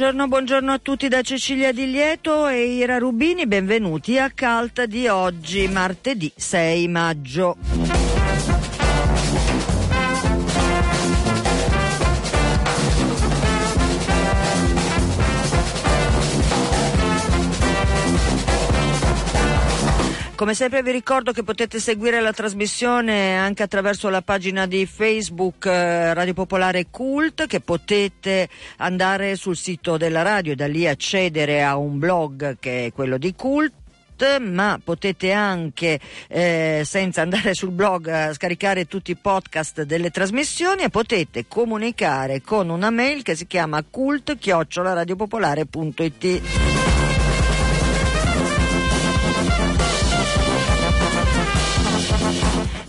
Buongiorno, buongiorno a tutti da Cecilia Di Lieto e Ira Rubini, benvenuti a Calt di oggi, martedì 6 maggio. Come sempre vi ricordo che potete seguire la trasmissione anche attraverso la pagina di Facebook eh, Radio Popolare Cult, che potete andare sul sito della radio e da lì accedere a un blog che è quello di Cult ma potete anche eh, senza andare sul blog scaricare tutti i podcast delle trasmissioni e potete comunicare con una mail che si chiama cult-radiopopolare.it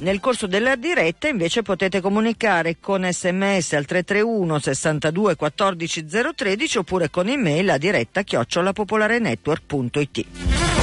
Nel corso della diretta invece potete comunicare con sms al 331 62 14 013 oppure con email a diretta chiocciolapopolarenetwork.it.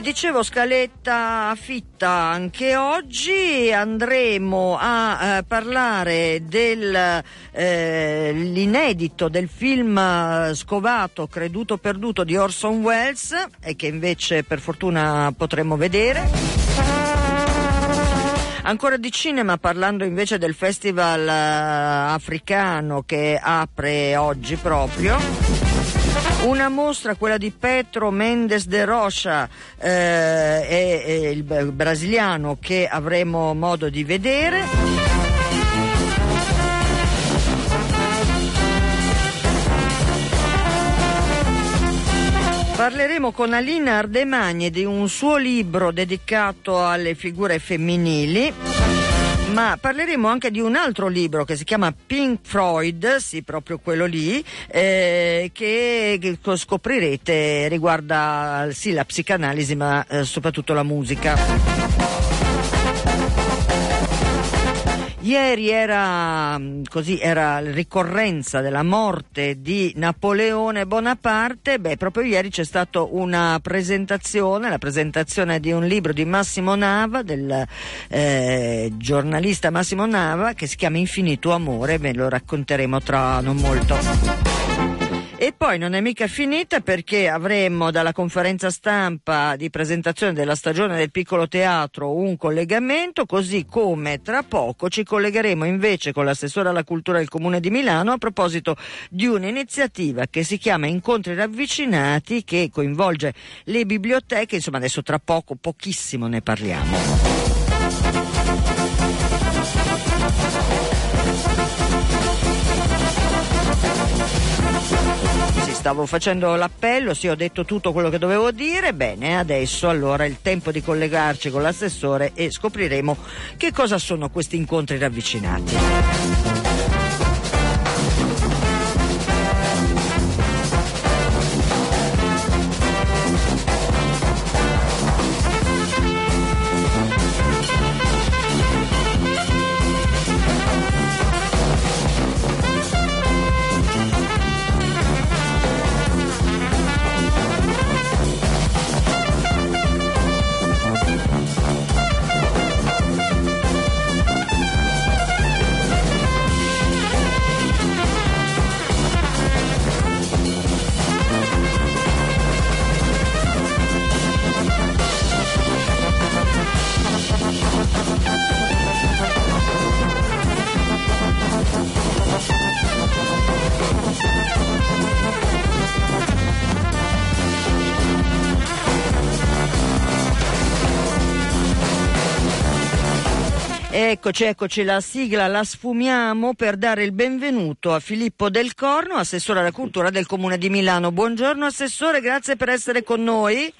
dicevo scaletta fitta anche oggi, andremo a eh, parlare dell'inedito eh, del film eh, scovato Creduto Perduto di Orson Welles e che invece per fortuna potremo vedere. Ancora di cinema, parlando invece del festival eh, africano che apre oggi proprio. Una mostra, quella di Petro Mendes de Rocha, eh, è, è il brasiliano che avremo modo di vedere. Parleremo con Alina Ardemagni di un suo libro dedicato alle figure femminili ma parleremo anche di un altro libro che si chiama Pink Freud, sì, proprio quello lì, eh, che, che, scoprirete riguarda sì, la psicanalisi, ma eh, soprattutto la musica. Ieri era, mm, così, era ricorrenza della morte di Napoleone Bonaparte, beh proprio ieri c'è stata una presentazione, la presentazione di un libro di Massimo Nava, del eh, giornalista Massimo Nava, che si chiama Infinito Amore, ve lo racconteremo tra non molto. E poi non è mica finita perché avremo dalla conferenza stampa di presentazione della stagione del piccolo teatro un collegamento, così come tra poco ci collegheremo invece con l'assessore alla cultura del Comune di Milano a proposito di un'iniziativa che si chiama Incontri ravvicinati che coinvolge le biblioteche, insomma adesso tra poco, pochissimo ne parliamo. Stavo facendo l'appello, sì ho detto tutto quello che dovevo dire, bene adesso allora è il tempo di collegarci con l'assessore e scopriremo che cosa sono questi incontri ravvicinati. Eccoci, eccoci, la sigla la sfumiamo per dare il benvenuto a Filippo Del Corno, assessore alla cultura del Comune di Milano. Buongiorno Assessore, grazie per essere con noi.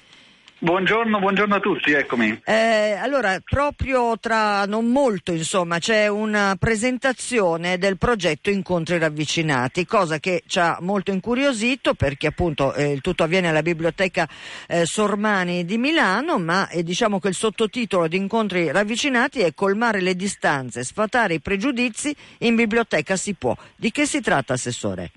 Buongiorno, buongiorno, a tutti, eccomi. Eh, allora, proprio tra non molto, insomma, c'è una presentazione del progetto Incontri ravvicinati, cosa che ci ha molto incuriosito perché appunto eh, il tutto avviene alla biblioteca eh, Sormani di Milano, ma eh, diciamo che il sottotitolo di Incontri ravvicinati è colmare le distanze, sfatare i pregiudizi, in biblioteca si può. Di che si tratta, Assessore?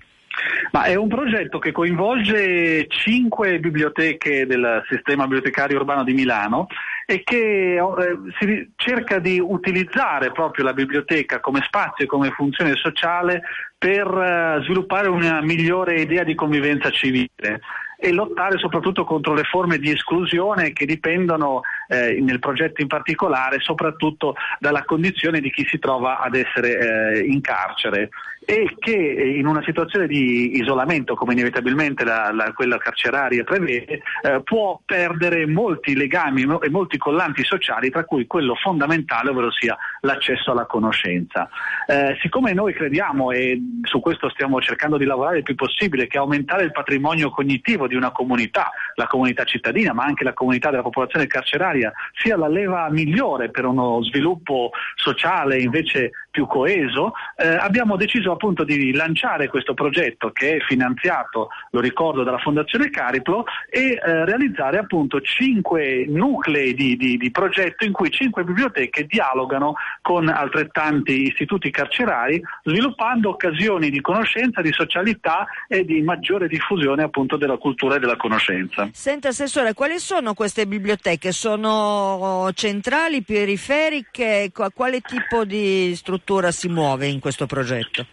Ma è un progetto che coinvolge cinque biblioteche del sistema bibliotecario urbano di Milano e che eh, si cerca di utilizzare proprio la biblioteca come spazio e come funzione sociale per eh, sviluppare una migliore idea di convivenza civile e lottare soprattutto contro le forme di esclusione che dipendono eh, nel progetto in particolare soprattutto dalla condizione di chi si trova ad essere eh, in carcere e che in una situazione di isolamento, come inevitabilmente la, la, quella carceraria prevede, eh, può perdere molti legami e molti collanti sociali, tra cui quello fondamentale, ovvero sia l'accesso alla conoscenza. Eh, siccome noi crediamo, e su questo stiamo cercando di lavorare il più possibile, che aumentare il patrimonio cognitivo di una comunità, la comunità cittadina, ma anche la comunità della popolazione carceraria, sia la leva migliore per uno sviluppo sociale invece più coeso, eh, abbiamo deciso appunto di lanciare questo progetto che è finanziato, lo ricordo, dalla Fondazione Cariplo e eh, realizzare appunto cinque nuclei di, di, di, progetto in cui cinque biblioteche dialogano con altrettanti istituti carcerari sviluppando occasioni di conoscenza, di socialità e di maggiore diffusione appunto della cultura e della conoscenza. Senta Assessore, quali sono queste biblioteche? Sono centrali, periferiche? Quale tipo di struttura? Struttura si muove in questo progetto?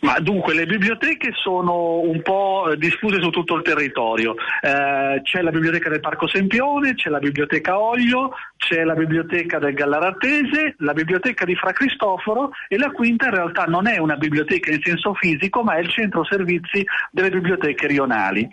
Ma dunque le biblioteche sono un po' diffuse su tutto il territorio. Eh, c'è la biblioteca del Parco Sempione, c'è la biblioteca Oglio, c'è la biblioteca del Gallaratese, la biblioteca di Fra Cristoforo e la quinta in realtà non è una biblioteca in senso fisico, ma è il centro servizi delle biblioteche rionali.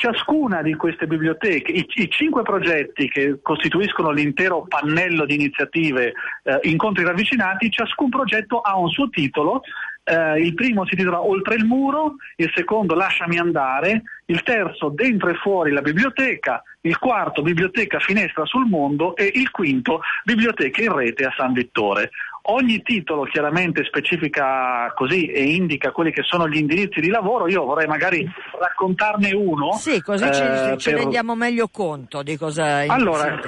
Ciascuna di queste biblioteche, i, i, cinque progetti che costituiscono l'intero pannello di iniziative eh, incontri ravvicinati, ciascun progetto ha un suo titolo. Eh, il primo si intitola Oltre il muro, il secondo Lasciami andare, il terzo Dentro e fuori la biblioteca, il quarto Biblioteca Finestra sul mondo e il quinto Biblioteca in rete a San Vittore. Ogni titolo chiaramente specifica così e indica quelli che sono gli indirizzi di lavoro, io vorrei magari raccontarne uno. Sì, così ci, eh, ci per... rendiamo meglio conto di cosa Allora,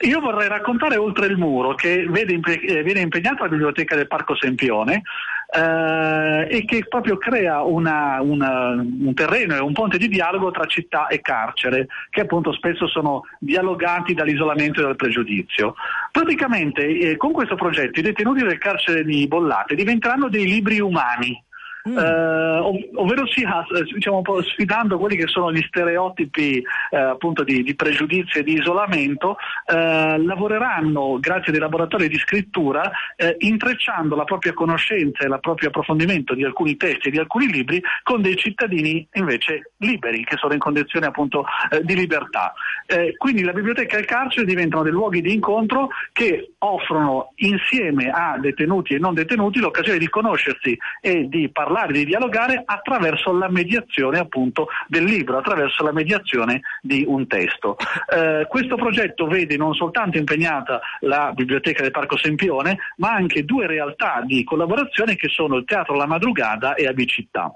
io vorrei raccontare Oltre il muro che vede, eh, viene impegnata la biblioteca del Parco Sempione eh, e che proprio crea una, una, un terreno e un ponte di dialogo tra città e carcere, che appunto spesso sono dialogati dall'isolamento e dal pregiudizio. Praticamente eh, con questo progetto i detenuti del carcere di Bollate diventeranno dei libri umani Mm. Eh, ov- ovvero sia diciamo, un po' sfidando quelli che sono gli stereotipi eh, appunto di, di, pregiudizio e di isolamento, eh, lavoreranno grazie a dei laboratori di scrittura eh, intrecciando la propria conoscenza e il proprio approfondimento di alcuni testi e di alcuni libri con dei cittadini invece liberi, che sono in condizioni appunto eh, di libertà. Eh, quindi la biblioteca e il carcere diventano dei luoghi di incontro che offrono insieme a detenuti e non detenuti l'occasione di conoscersi e di parlare parlare, di dialogare attraverso la mediazione appunto del libro, attraverso la mediazione di un testo. Eh, questo progetto vede non soltanto impegnata la Biblioteca del Parco Sempione, ma anche due realtà di collaborazione che sono il Teatro La Madrugada e Abicittà.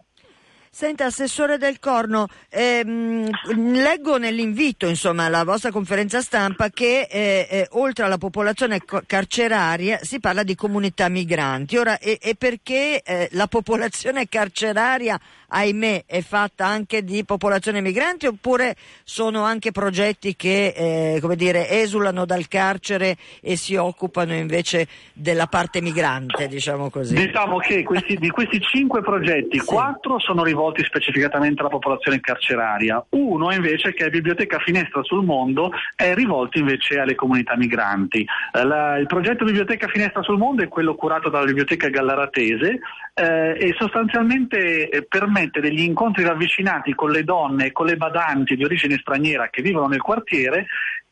Senta, Assessore del Corno, ehm, leggo nell'invito, insomma, alla vostra conferenza stampa che eh, eh, oltre alla popolazione carceraria si parla di comunità migranti. Ora, e, e perché eh, la popolazione carceraria ahimè, è fatta anche di popolazione migranti oppure sono anche progetti che, eh, come dire, esulano dal carcere e si occupano invece della parte migrante, diciamo così? Diciamo che questi, di questi cinque progetti, sì. quattro sono rivolti specificatamente alla popolazione carceraria, uno invece, che è Biblioteca Finestra sul Mondo, è rivolto invece alle comunità migranti. Eh, la, il progetto Biblioteca Finestra sul Mondo è quello curato dalla Biblioteca Gallaratese eh, e sostanzialmente eh, permette permette degli incontri ravvicinati con le donne e con le badanti di origine straniera che vivono nel quartiere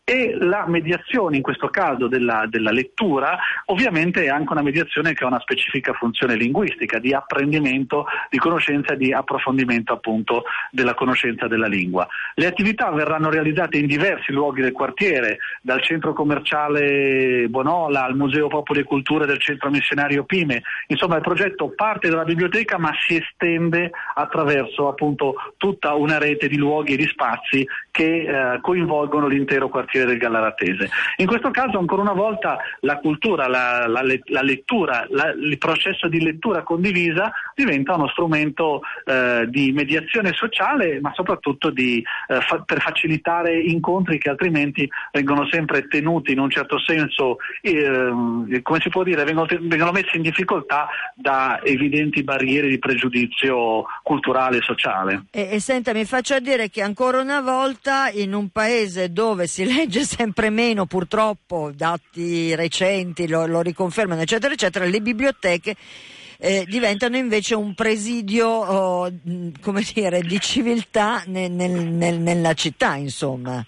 e la mediazione in questo caso della, della, lettura ovviamente è anche una mediazione che ha una specifica funzione linguistica di apprendimento, di conoscenza e di approfondimento appunto della conoscenza della lingua. Le attività verranno realizzate in diversi luoghi del quartiere, dal centro commerciale Bonola al Museo Popoli e Culture del centro missionario Pime, insomma il progetto parte dalla biblioteca ma si estende attraverso appunto tutta una rete di luoghi e di spazi che eh, coinvolgono l'intero quartiere quartiere del Gallaratese. In questo caso ancora una volta la cultura, la, la, la lettura, la, il processo di lettura condivisa diventa uno strumento eh, di mediazione sociale ma soprattutto di, eh, fa, per facilitare incontri che altrimenti vengono sempre tenuti in un certo senso, eh, come si può dire, vengono, vengono messi in difficoltà da evidenti barriere di pregiudizio culturale e sociale. E, e senta, mi faccia dire che ancora una volta in un paese dove si legge sempre meno, purtroppo, dati recenti lo, lo riconfermano, eccetera, eccetera, le biblioteche eh, diventano invece un presidio oh, come dire, di civiltà nel, nel, nella città, insomma.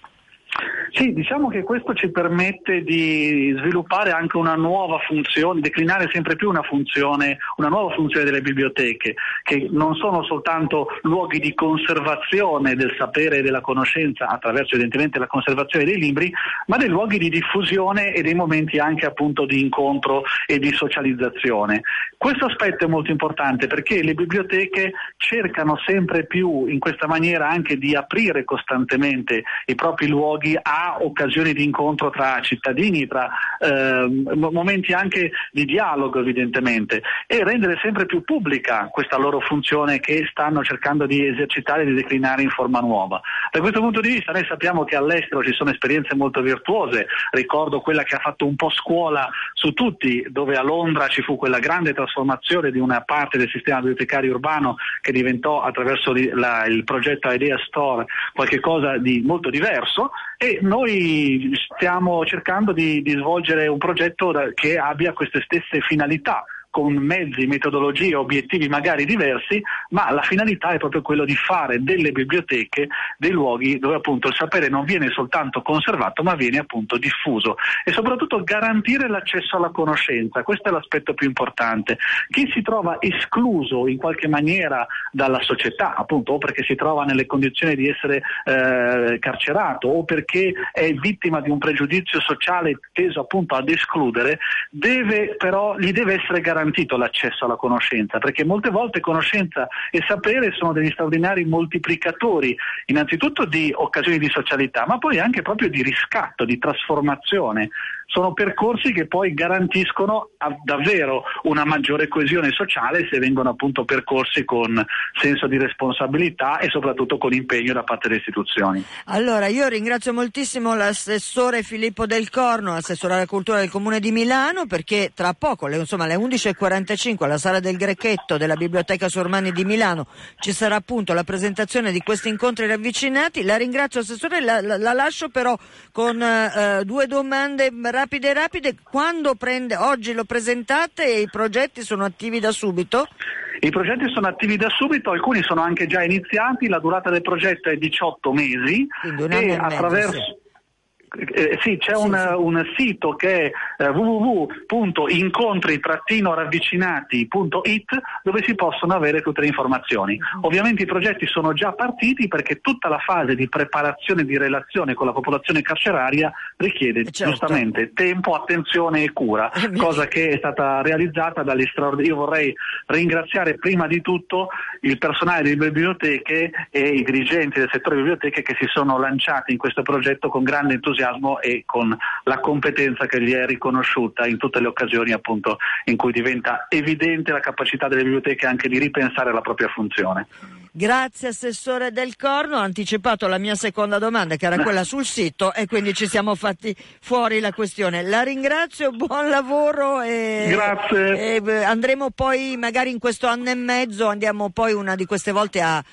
Sì, diciamo che questo ci permette di sviluppare anche una nuova funzione, declinare sempre più una funzione, una nuova funzione delle biblioteche, che non sono soltanto luoghi di conservazione del sapere e della conoscenza attraverso evidentemente la conservazione dei libri, ma dei luoghi di diffusione e dei momenti anche appunto di incontro e di socializzazione. Questo aspetto è molto importante perché le biblioteche cercano sempre più in questa maniera anche di aprire costantemente i propri luoghi a occasioni di incontro tra cittadini, tra eh, momenti anche di dialogo evidentemente e rendere sempre più pubblica questa loro funzione che stanno cercando di esercitare e di declinare in forma nuova. Da questo punto di vista noi sappiamo che all'estero ci sono esperienze molto virtuose, ricordo quella che ha fatto un po' scuola su tutti, dove a Londra ci fu quella grande trasformazione di una parte del sistema bibliotecario urbano che diventò attraverso la, il progetto Idea Store qualcosa di molto diverso e noi stiamo cercando di, di svolgere un progetto che abbia queste stesse finalità con mezzi, metodologie, obiettivi magari diversi, ma la finalità è proprio quello di fare delle biblioteche dei luoghi dove appunto il sapere non viene soltanto conservato ma viene appunto diffuso e soprattutto garantire l'accesso alla conoscenza, questo è l'aspetto più importante. Chi si trova escluso in qualche maniera dalla società, appunto o perché si trova nelle condizioni di essere eh, carcerato o perché è vittima di un pregiudizio sociale teso appunto ad escludere, deve però gli deve essere garantito garantito l'accesso alla conoscenza, perché molte volte conoscenza e sapere sono degli straordinari moltiplicatori, innanzitutto di occasioni di socialità, ma poi anche proprio di riscatto, di trasformazione sono percorsi che poi garantiscono davvero una maggiore coesione sociale se vengono appunto percorsi con senso di responsabilità e soprattutto con impegno da parte delle istituzioni. Allora io ringrazio moltissimo l'assessore Filippo Del Corno, assessore alla cultura del Comune di Milano, perché tra poco, insomma alle 11.45 alla sala del Grecchetto della Biblioteca Sormani di Milano ci sarà appunto la presentazione di questi incontri ravvicinati. La ringrazio assessore, la, la, la lascio però con uh, due domande rapide rapide, quando prende, oggi lo presentate e i progetti sono attivi da subito? I progetti sono attivi da subito, alcuni sono anche già iniziati, la durata del progetto è 18 mesi e, attraverso... Mezzo, sì eh, sì, c'è sì, un, sì. un, sito che è eh, www.incontri-ravvicinati.it dove si possono avere tutte le informazioni. Uh-huh. Ovviamente i progetti sono già partiti perché tutta la fase di preparazione di relazione con la popolazione carceraria richiede eh, certo. giustamente tempo, attenzione e cura, eh, cosa che è stata realizzata dagli straordinari. Io vorrei ringraziare prima di tutto il personale delle biblioteche e i dirigenti del settore biblioteche che si sono lanciati in questo progetto con grande entusiasmo entusiasmo e con la competenza che gli è riconosciuta in tutte le occasioni appunto in cui diventa evidente la capacità delle biblioteche anche di ripensare la propria funzione. Grazie Assessore Del Corno, ha anticipato la mia seconda domanda che era quella sul sito e quindi ci siamo fatti fuori la questione. La ringrazio, buon lavoro e, Grazie. e andremo poi magari in questo anno e mezzo, andiamo poi una di queste volte a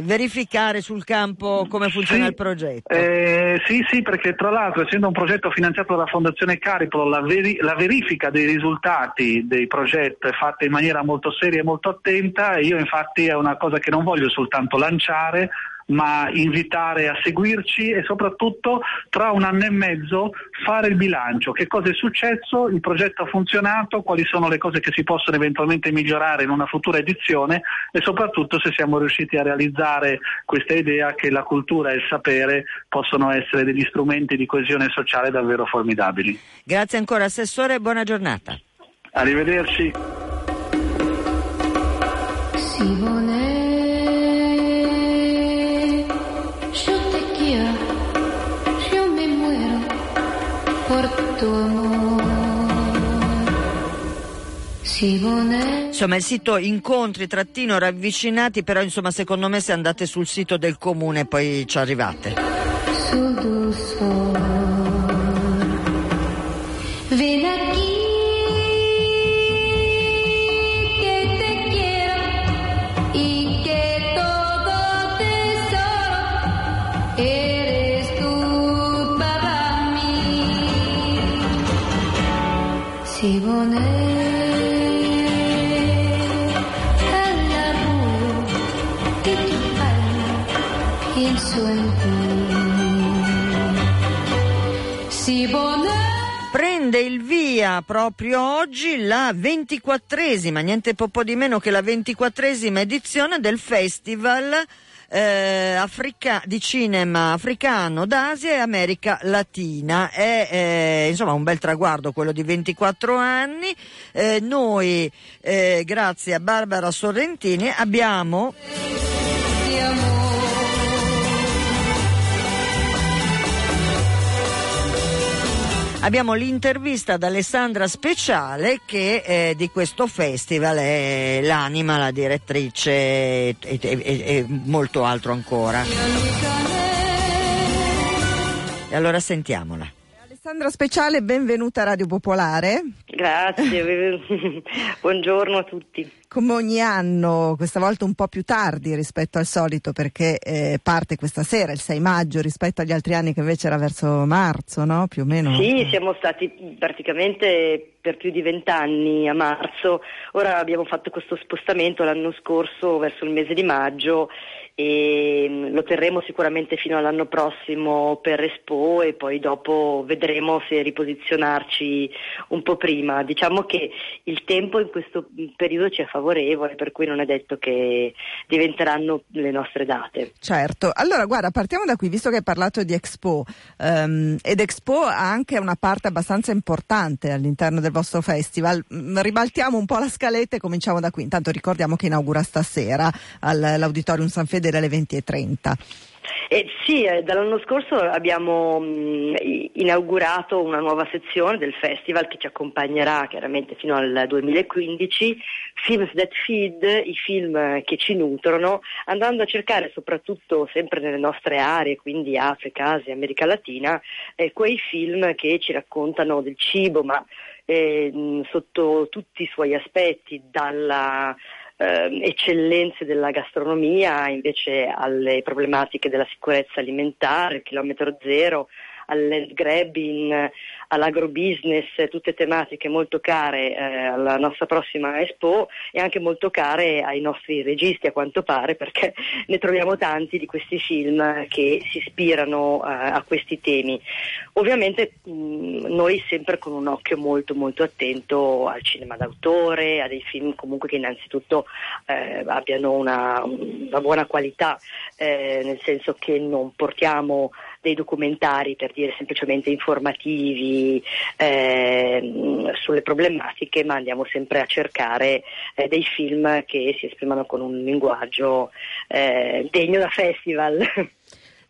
verificare sul campo come funziona sì, il progetto. Eh, sì, sì, perché tra l'altro essendo un progetto finanziato dalla Fondazione Caripolo, la, veri- la, verifica dei risultati dei progetti è fatta in maniera molto seria e molto attenta e io infatti è una cosa che non voglio soltanto lanciare, ma invitare a seguirci e soprattutto tra un anno e mezzo fare il bilancio, che cosa è successo, il progetto ha funzionato, quali sono le cose che si possono eventualmente migliorare in una futura edizione e soprattutto se siamo riusciti a realizzare questa idea che la cultura e il sapere possono essere degli strumenti di coesione sociale davvero formidabili. Grazie ancora Assessore e buona giornata. Arrivederci. Insomma, il sito incontri trattino ravvicinati, però insomma secondo me se andate sul sito del comune poi ci arrivate. Il via proprio oggi la ventiquattresima, niente po' di meno che la ventiquattresima edizione del Festival eh, Africa, di cinema africano d'Asia e America Latina. È eh, insomma un bel traguardo quello di 24 anni. Eh, noi, eh, grazie a Barbara Sorrentini, abbiamo. Abbiamo l'intervista ad Alessandra Speciale che eh, di questo festival è l'anima, la direttrice e, e, e molto altro ancora. E allora sentiamola. Alessandra Speciale, benvenuta a Radio Popolare. Grazie, buongiorno a tutti. Come ogni anno, questa volta un po' più tardi rispetto al solito perché eh, parte questa sera, il 6 maggio, rispetto agli altri anni che invece era verso marzo, no? Più o meno. Sì, siamo stati praticamente per più di vent'anni a marzo, ora abbiamo fatto questo spostamento l'anno scorso verso il mese di maggio e mm, lo terremo sicuramente fino all'anno prossimo per Expo e poi dopo vedremo se riposizionarci un po' prima. Diciamo che il tempo in questo periodo ci è favorevole, per cui non è detto che diventeranno le nostre date. Certo, allora guarda, partiamo da qui, visto che hai parlato di Expo um, ed Expo ha anche una parte abbastanza importante all'interno del vostro festival. Mm, ribaltiamo un po' la scaletta e cominciamo da qui. Intanto ricordiamo che inaugura stasera all'Auditorium San Federico vedere alle 20.30. Eh, sì, eh, dall'anno scorso abbiamo mh, mm, inaugurato una nuova sezione del festival che ci accompagnerà chiaramente fino al 2015, Films That Feed, i film che ci nutrono, andando a cercare soprattutto sempre nelle nostre aree, quindi Africa, Asia, America Latina, eh, quei film che ci raccontano del cibo, ma eh, sotto tutti i suoi aspetti, dalla eh, eccellenze della gastronomia invece alle problematiche della sicurezza alimentare, il chilometro zero, al grabbing, all'agrobusiness, tutte tematiche molto care eh, alla nostra prossima Expo e anche molto care ai nostri registi a quanto pare perché ne troviamo tanti di questi film che si ispirano eh, a questi temi. Ovviamente mh, noi sempre con un occhio molto molto attento al cinema d'autore, a dei film comunque che innanzitutto eh, abbiano una, una, buona qualità, eh, nel senso che non portiamo dei documentari per dire semplicemente informativi eh, sulle problematiche, ma andiamo sempre a cercare eh, dei film che si esprimano con un linguaggio eh, degno da festival.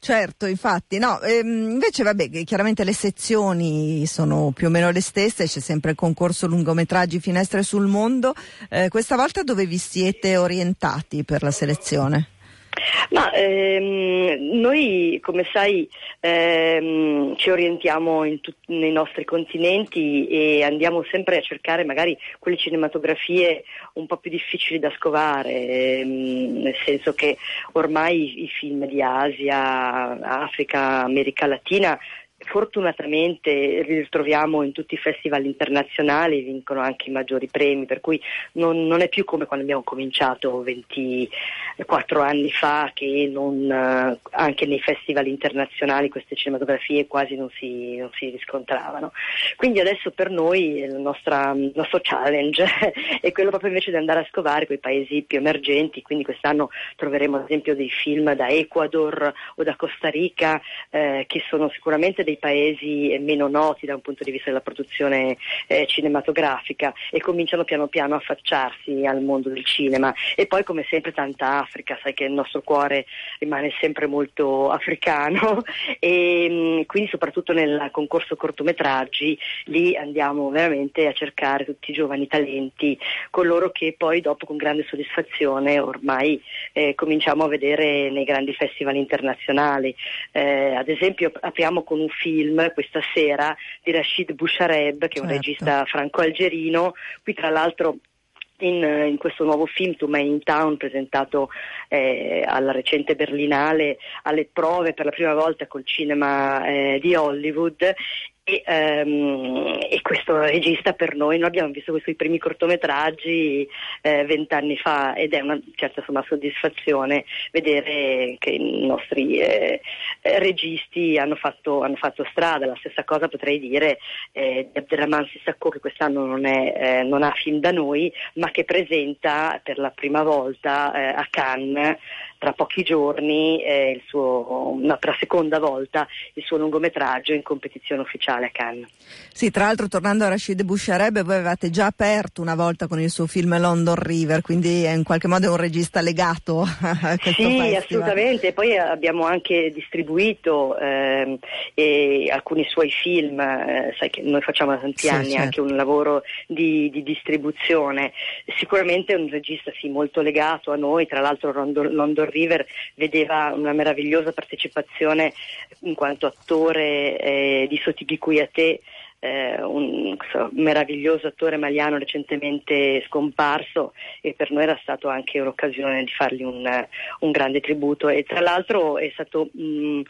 Certo, infatti, no, ehm, invece vabbè, chiaramente le sezioni sono più o meno le stesse, c'è sempre il concorso lungometraggi Finestre sul Mondo, eh, questa volta dove vi siete orientati per la selezione? Ma ehm, noi, come sai, ehm, ci orientiamo tut- nei nostri continenti e andiamo sempre a cercare magari quelle cinematografie un po' più difficili da scovare, ehm, nel senso che ormai i, i film di Asia, Africa, America Latina Fortunatamente li ritroviamo in tutti i festival internazionali, vincono anche i maggiori premi, per cui non, non è più come quando abbiamo cominciato 24 anni fa che non, eh, anche nei festival internazionali queste cinematografie quasi non si, non si riscontravano. Quindi adesso per noi il, nostra, il nostro challenge è quello proprio invece di andare a scovare quei paesi più emergenti, quindi quest'anno troveremo ad esempio dei film da Ecuador o da Costa Rica eh, che sono sicuramente dei dei paesi meno noti da un punto di vista della produzione eh, cinematografica e cominciano piano piano a affacciarsi al mondo del cinema. E poi come sempre tanta Africa, sai che il nostro cuore rimane sempre molto africano e mm, quindi soprattutto nel concorso cortometraggi lì andiamo veramente a cercare tutti i giovani talenti, coloro che poi dopo con grande soddisfazione ormai eh, cominciamo a vedere nei grandi festival internazionali. Eh, ad esempio apriamo con un film questa sera di Rashid Bouchareb, che è un certo. regista franco-algerino, qui tra l'altro in, in, questo nuovo film To Man in Town presentato eh, alla recente Berlinale alle prove per la prima volta col cinema eh, di Hollywood e, um, e, questo regista per noi, noi abbiamo visto questi primi cortometraggi eh, vent'anni eh, fa ed è una certa insomma, soddisfazione vedere che i nostri eh, eh, registi hanno fatto, hanno fatto, strada. La stessa cosa potrei dire eh, di Abderrahman Sissako che quest'anno non, è, eh, non, ha film da noi ma che presenta per la prima volta a Cannes tra pochi giorni, suo, no, per la seconda volta, il suo lungometraggio in competizione ufficiale a Cannes. Sì, tra l'altro tornando a Rashid Bouchareb, voi avevate già aperto una volta con il suo film London River, quindi è in qualche modo un regista legato a questo Sì, festival. assolutamente, poi abbiamo anche distribuito eh, alcuni suoi film, eh, sai che noi facciamo da tanti sì, anni certo. anche un lavoro di, di, distribuzione, sicuramente è un regista sì, molto legato a noi, tra l'altro London, London River vedeva una meravigliosa partecipazione in quanto attore eh, di Sotighi Kuyate, eh, un so, meraviglioso attore maliano recentemente scomparso e per noi era stato anche un'occasione di fargli un, un grande tributo. E tra l'altro è stato mh,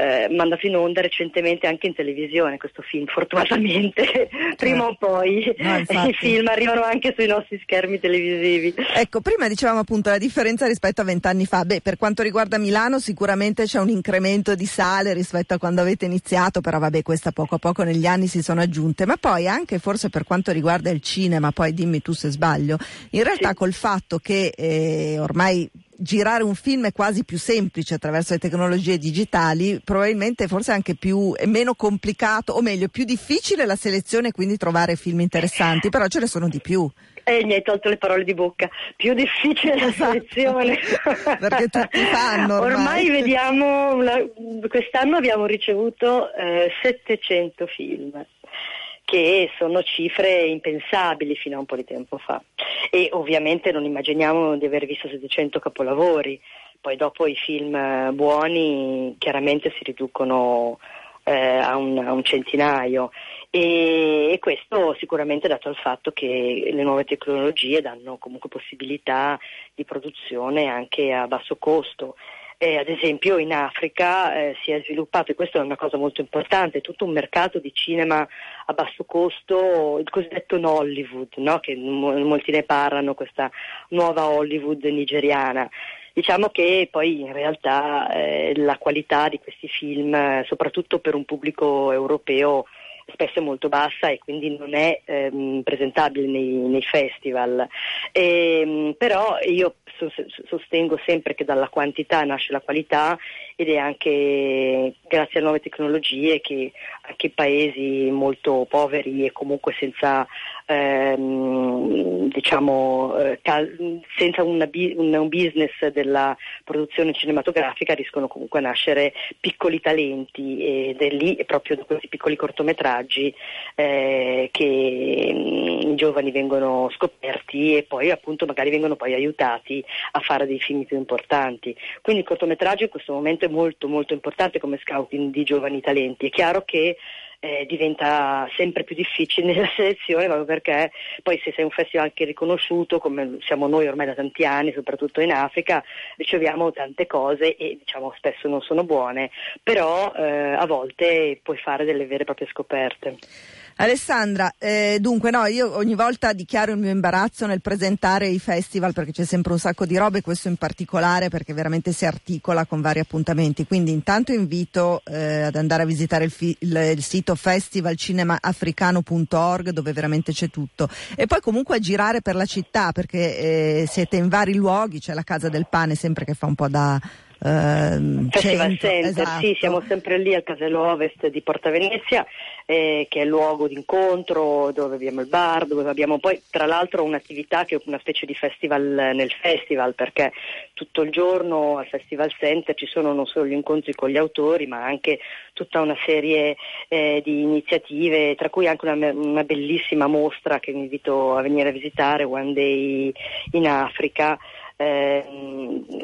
eh, mandato in onda recentemente anche in televisione questo film, fortunatamente prima o poi no, i film arrivano anche sui nostri schermi televisivi. Ecco, prima dicevamo appunto la differenza rispetto a vent'anni fa, beh per quanto riguarda Milano sicuramente c'è un incremento di sale rispetto a quando avete iniziato, però vabbè questa poco a poco negli anni si sono aggiunte, ma poi anche forse per quanto riguarda il cinema, poi dimmi tu se sbaglio, in realtà sì. col fatto che eh, ormai girare un film è quasi più semplice attraverso le tecnologie digitali, probabilmente forse anche più, è meno complicato, o meglio, più difficile la selezione e quindi trovare film interessanti, però ce ne sono di più. Eh, mi hai tolto le parole di bocca. Più difficile la esatto. selezione. Perché tutti fanno. Ormai, ormai vediamo, una, quest'anno abbiamo ricevuto eh, 700 film che sono cifre impensabili fino a un po' di tempo fa. E ovviamente non immaginiamo di aver visto 700 capolavori, poi dopo i film eh, buoni chiaramente si riducono eh, a, un, a, un, centinaio. E, e, questo sicuramente dato al fatto che le nuove tecnologie danno comunque possibilità di produzione anche a basso costo eh, ad esempio in Africa eh, si è sviluppato, e questa è una cosa molto importante, tutto un mercato di cinema a basso costo, il cosiddetto Nollywood, no? che m- molti ne parlano, questa nuova Hollywood nigeriana. Diciamo che poi in realtà eh, la qualità di questi film, soprattutto per un pubblico europeo, spesso è molto bassa e quindi non è ehm, presentabile nei, nei festival. E, ehm, però io sostengo sempre che dalla quantità nasce la qualità ed è anche grazie a nuove tecnologie che anche paesi molto poveri e comunque senza, ehm, diciamo, eh, cal- senza un, un, business della produzione cinematografica riescono comunque a nascere piccoli talenti ed è lì proprio da questi piccoli cortometraggi eh, che mm, i giovani vengono scoperti e poi appunto magari vengono poi aiutati a fare dei film più importanti. Quindi il cortometraggio in questo momento è molto molto importante come scouting di giovani talenti. È chiaro che eh, diventa sempre più difficile nella selezione proprio perché poi se sei un festival anche riconosciuto come siamo noi ormai da tanti anni, soprattutto in Africa, riceviamo tante cose e diciamo spesso non sono buone, però eh, a volte puoi fare delle vere e proprie scoperte. Alessandra, eh, dunque no, io ogni volta dichiaro il mio imbarazzo nel presentare i festival perché c'è sempre un sacco di robe, questo in particolare perché veramente si articola con vari appuntamenti, quindi intanto invito eh, ad andare a visitare il, fi- il, il sito festivalcinemaafricano.org dove veramente c'è tutto. E poi comunque a girare per la città perché eh, siete in vari luoghi, c'è la Casa del Pane sempre che fa un po' da eh, Festival centro, Center, esatto. sì, siamo sempre lì al casello ovest di Porta Venezia, eh, che è il luogo d'incontro dove abbiamo il bar, dove abbiamo poi tra l'altro un'attività che è una specie di festival nel festival, perché tutto il giorno al Festival Center ci sono non solo gli incontri con gli autori, ma anche tutta una serie eh, di iniziative, tra cui anche una, una bellissima mostra che vi invito a venire a visitare, One Day in Africa eh,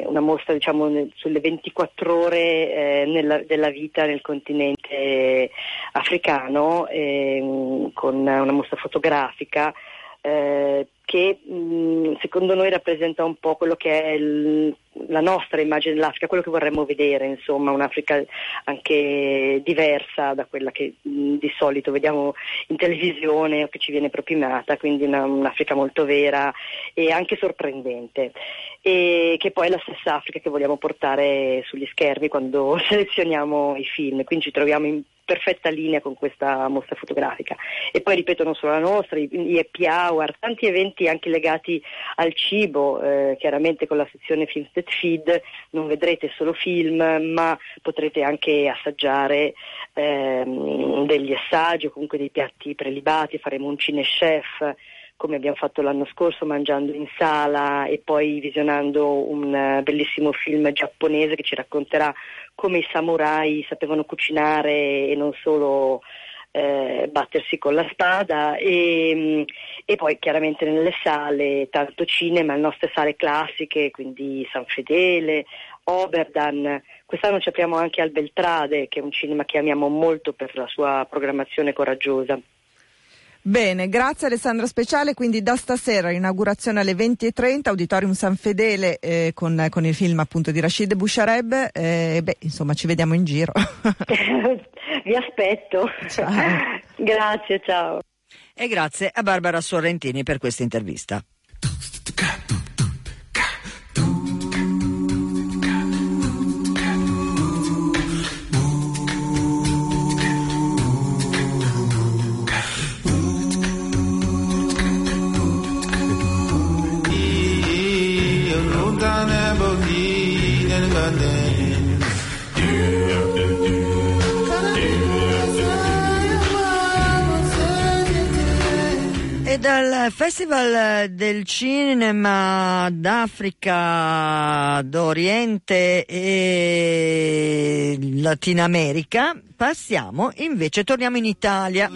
una mostra diciamo, sulle 24 ore eh, nella, della vita nel continente africano eh, con una mostra fotografica eh, che mh, secondo noi rappresenta un po' quello che è il, la nostra immagine dell'Africa, quello che vorremmo vedere, insomma, un'Africa anche diversa da quella che mh, di solito vediamo in televisione o che ci viene propinata, quindi una, un'Africa molto vera e anche sorprendente, e che poi è la stessa Africa che vogliamo portare sugli schermi quando selezioniamo i film, quindi ci troviamo in perfetta linea con questa mostra fotografica. E poi ripeto non solo la nostra, gli happy hour, tanti eventi anche legati al cibo, eh, chiaramente con la sezione Film State Feed non vedrete solo film, ma potrete anche assaggiare ehm, degli assaggi o comunque dei piatti prelibati, faremo un cinechef come abbiamo fatto l'anno scorso mangiando in sala e poi visionando un uh, bellissimo film giapponese che ci racconterà come i samurai sapevano cucinare e non solo eh, battersi con la spada e, e, poi chiaramente nelle sale tanto cinema, le nostre sale classiche, quindi San Fedele, Oberdan, quest'anno ci apriamo anche al Beltrade che è un cinema che amiamo molto per la sua programmazione coraggiosa. Bene, grazie Alessandra Speciale, quindi da stasera inaugurazione alle 20.30, Auditorium San Fedele eh, con, con, il film appunto di Rashid Bouchareb, eh, beh insomma ci vediamo in giro. Vi aspetto. Ciao. grazie, ciao. E grazie a Barbara Sorrentini per questa intervista. Dal Festival del Cinema d'Africa, d'Oriente e Latina America passiamo invece, torniamo in Italia.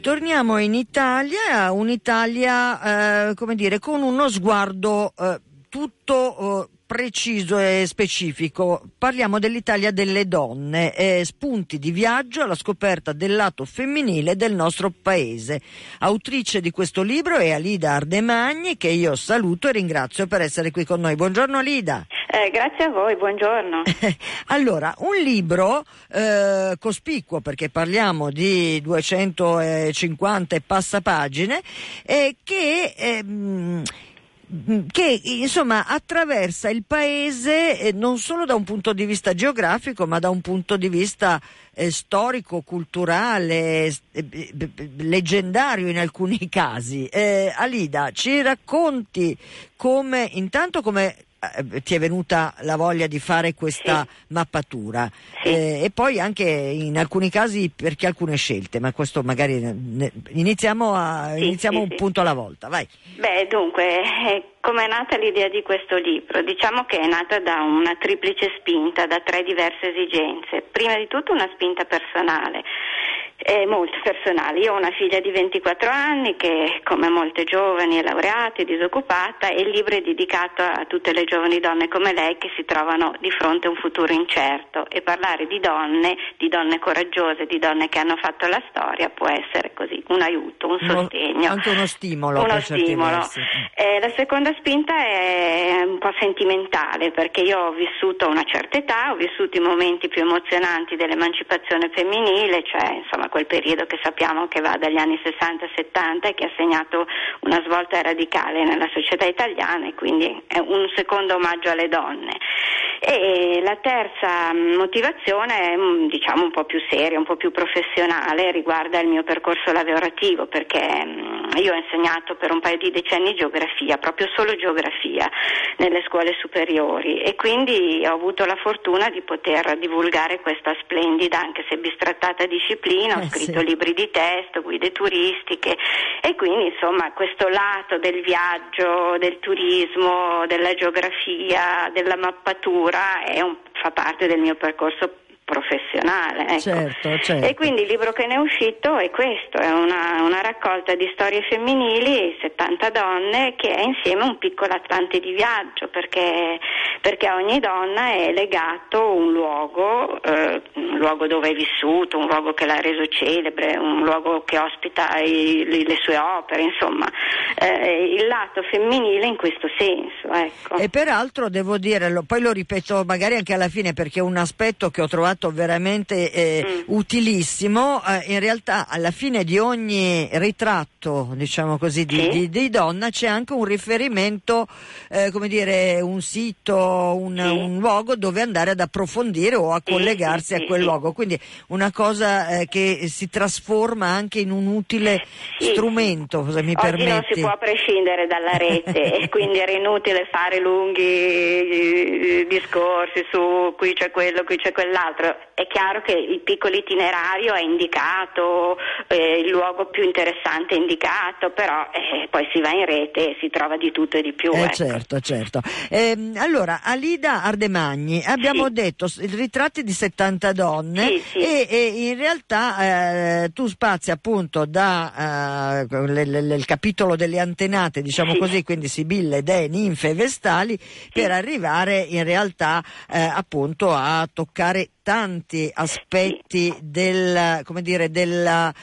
Torniamo in Italia, un'Italia eh, come dire, con uno sguardo eh, tutto eh, preciso e specifico. Parliamo dell'Italia delle donne, eh, spunti di viaggio alla scoperta del lato femminile del nostro paese. Autrice di questo libro è Alida Ardemagni, che io saluto e ringrazio per essere qui con noi. Buongiorno Alida. Eh, grazie a voi, buongiorno. allora, un libro eh, cospicuo perché parliamo di 250 e passapagine eh, che ehm, che insomma attraversa il paese eh, non solo da un punto di vista geografico ma da un punto di vista eh, storico, culturale, eh, leggendario in alcuni casi. Eh, Alida, ci racconti come intanto come eh, ti è venuta la voglia di fare questa sì. mappatura sì. eh, e poi anche in alcuni casi perché alcune scelte, ma questo magari ne, iniziamo, a, sì, iniziamo un punto alla volta, vai. Beh, dunque, eh, come è nata l'idea di questo libro? Diciamo che è nata da una triplice spinta, da tre diverse esigenze. Prima di tutto una spinta personale eh, molto personali. Io ho una figlia di 24 anni che, come molte giovani, è laureata e disoccupata e il libro è dedicato a tutte le giovani donne come lei che si trovano di fronte a un futuro incerto e parlare di donne, di donne coraggiose, di donne che hanno fatto la storia può essere così un aiuto, un sostegno. Anche uno stimolo. Uno stimolo. Eh, la seconda spinta è un po' sentimentale perché io ho vissuto una certa età, ho vissuto i momenti più emozionanti dell'emancipazione femminile, cioè insomma quel periodo che sappiamo che va dagli anni 60-70 e che ha segnato una svolta radicale nella società italiana e quindi è un secondo omaggio alle donne. E la terza motivazione è mm, diciamo un po' più seria, un po' più professionale, riguarda il mio percorso lavorativo perché mm, io ho insegnato per un paio di decenni geografia, proprio solo geografia nelle scuole superiori e quindi ho avuto la fortuna di poter divulgare questa splendida, anche se bistrattata disciplina, ho Eh, scritto sì. libri di testo, guide turistiche e quindi insomma questo lato del viaggio, del turismo, della geografia, della mappatura è un- fa parte del mio percorso professionale. ecco. Certo, certo. E quindi il libro che ne è uscito è questo, è una, una raccolta di storie femminili, 70 donne, che è insieme un piccolo atlante di viaggio, perché, perché a ogni donna è legato un luogo, eh, un luogo dove è vissuto, un luogo che l'ha reso celebre, un luogo che ospita i- le, sue opere, insomma, eh, il lato femminile in questo senso. Ecco. E peraltro devo dire, lo- poi lo ripeto magari anche alla fine perché è un aspetto che ho trovato veramente eh, Mm. utilissimo, eh, in realtà alla fine di ogni ritratto, diciamo così, di, Sì. di- di donna c'è anche un riferimento, eh, come dire, un sito, un, Sì. un luogo dove andare ad approfondire o a collegarsi sì, a quel luogo. Quindi una cosa eh, che si trasforma anche in un utile strumento, se mi Oggi permetti. non si può prescindere dalla rete e quindi era inutile fare lunghi eh, discorsi su qui c'è quello, qui c'è quell'altro. È chiaro che il piccolo itinerario è indicato, eh, il luogo più interessante è indicato, però eh, poi si va in rete e si trova di tutto e di più. Eh, ecco. certo, certo. Ehm, allora, Alida Ardemagni, abbiamo Sì. detto ritratti di 70 donne Sì, sì. E, e in realtà eh, tu spazi appunto da eh, capitolo delle antenate, diciamo Sì. così, quindi Sibille, Dee, Ninfe e Vestali, per arrivare in realtà eh, appunto a toccare tanti aspetti del, come dire, della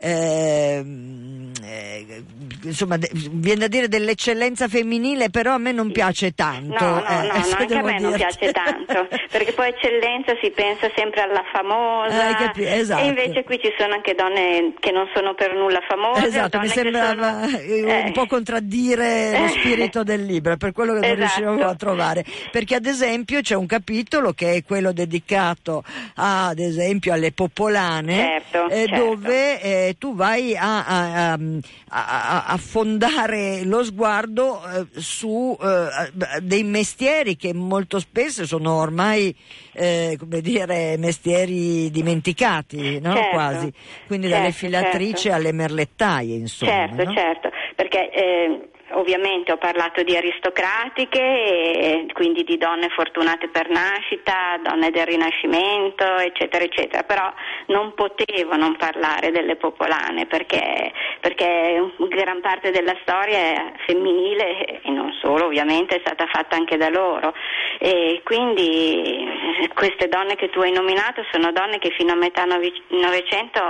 ehm, eh, insomma de- viene da dire dell'eccellenza femminile però a me non piace tanto No, no, eh, no, no, anche a me non dirti. piace tanto, perché poi eccellenza si pensa sempre alla famosa, capi- esatto. e invece qui ci sono anche donne che non sono per nulla famose. Esatto, mi sembrava sono- eh, un po' contraddire lo spirito del libro, per quello che non Esatto. riuscivo a trovare. Perché ad esempio c'è un capitolo che è quello dedicato a, ad esempio alle popolane, Certo, certo. dove eh, tu vai a, a- a- a- fondare lo sguardo eh, su eh, dei mestieri che molto spesso sono ormai eh, come dire, mestieri dimenticati, no? Certo, quasi. Quindi dalle certo, filatrici certo. alle merlettaie, insomma. Certo, no? certo, perché eh, ovviamente ho parlato di aristocratiche, quindi di donne fortunate per nascita, donne del Rinascimento, eccetera, eccetera, però non potevo non parlare delle popolane perché, perché gran parte della storia femminile, e non solo ovviamente, è stata fatta anche da loro e quindi eh, queste donne che tu hai nominato sono donne che fino a metà Novecento,